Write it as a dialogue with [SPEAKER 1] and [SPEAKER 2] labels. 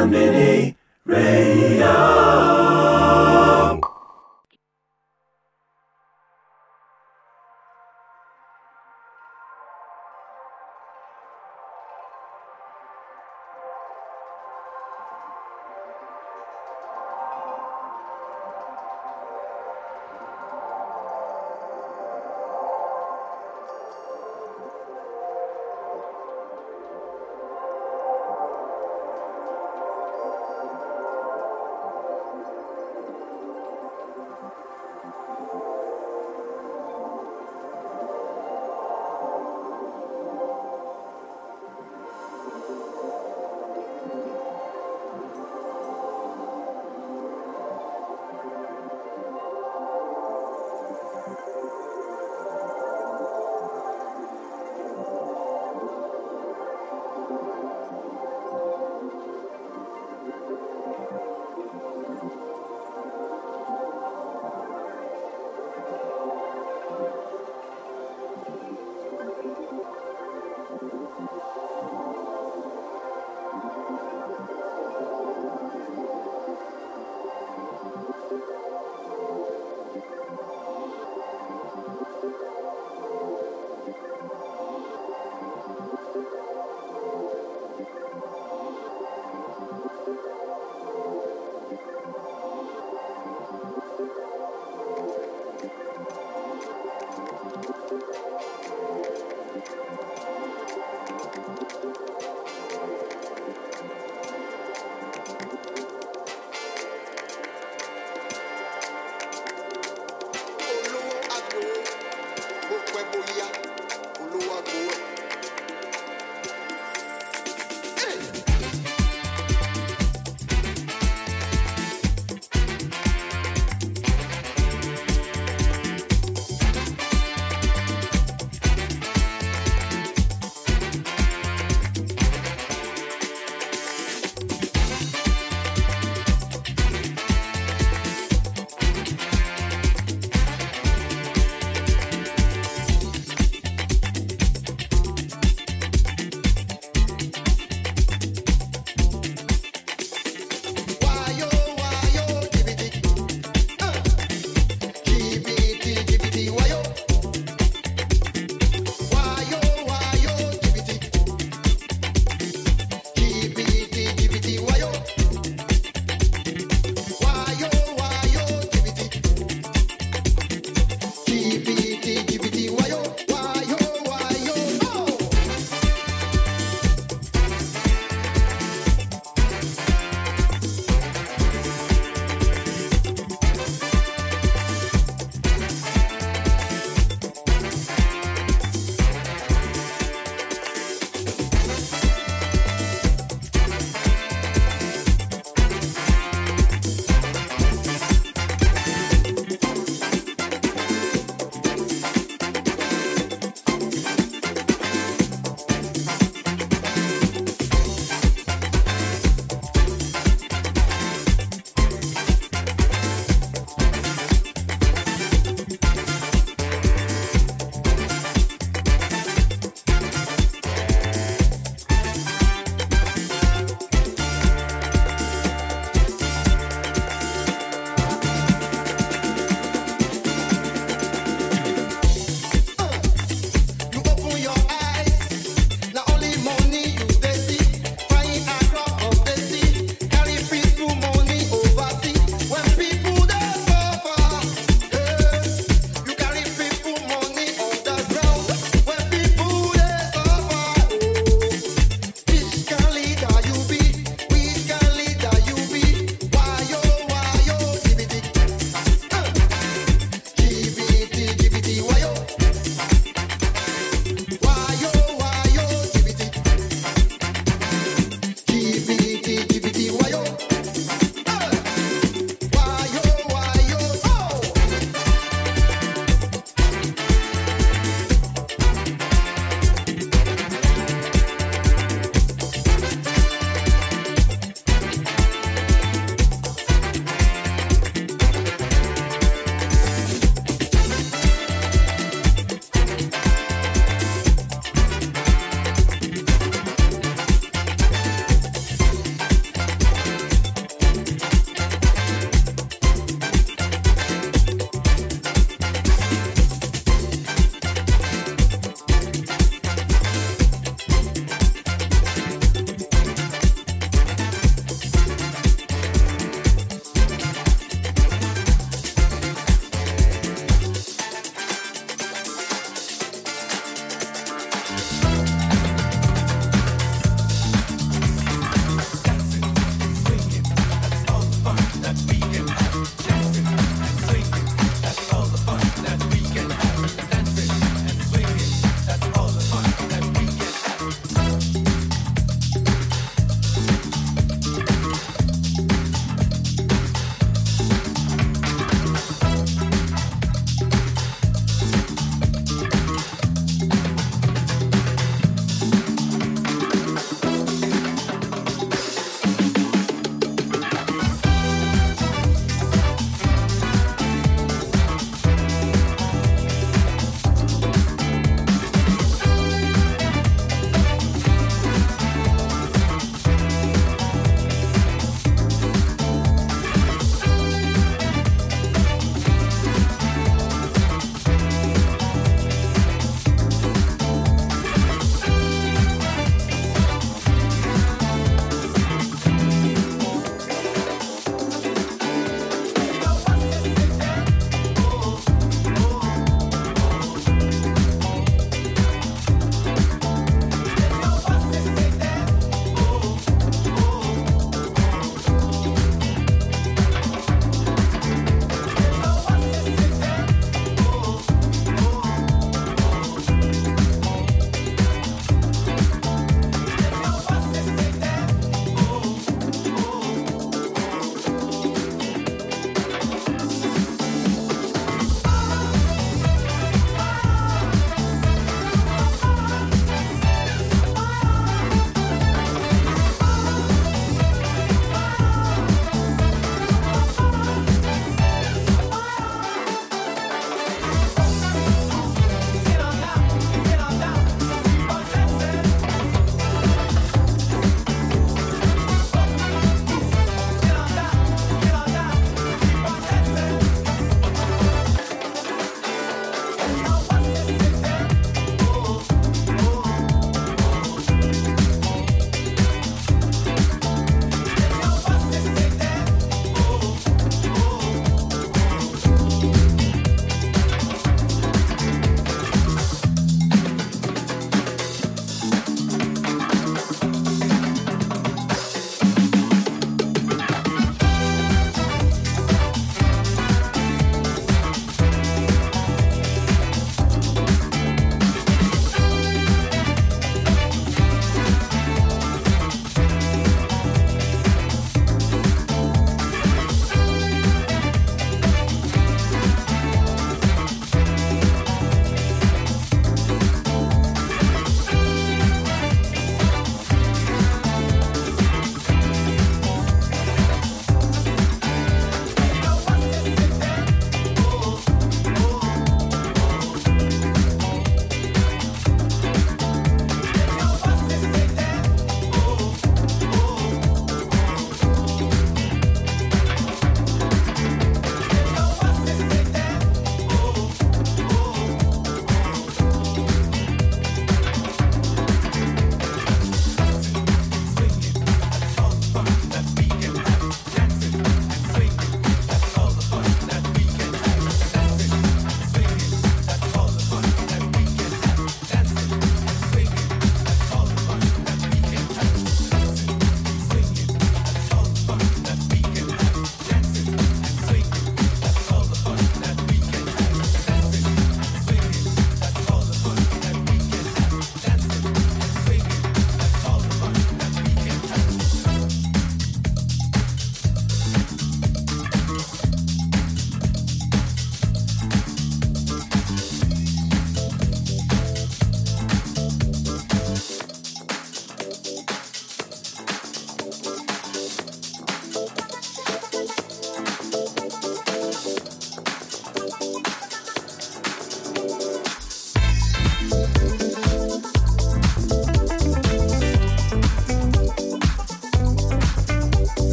[SPEAKER 1] One Mini Radio.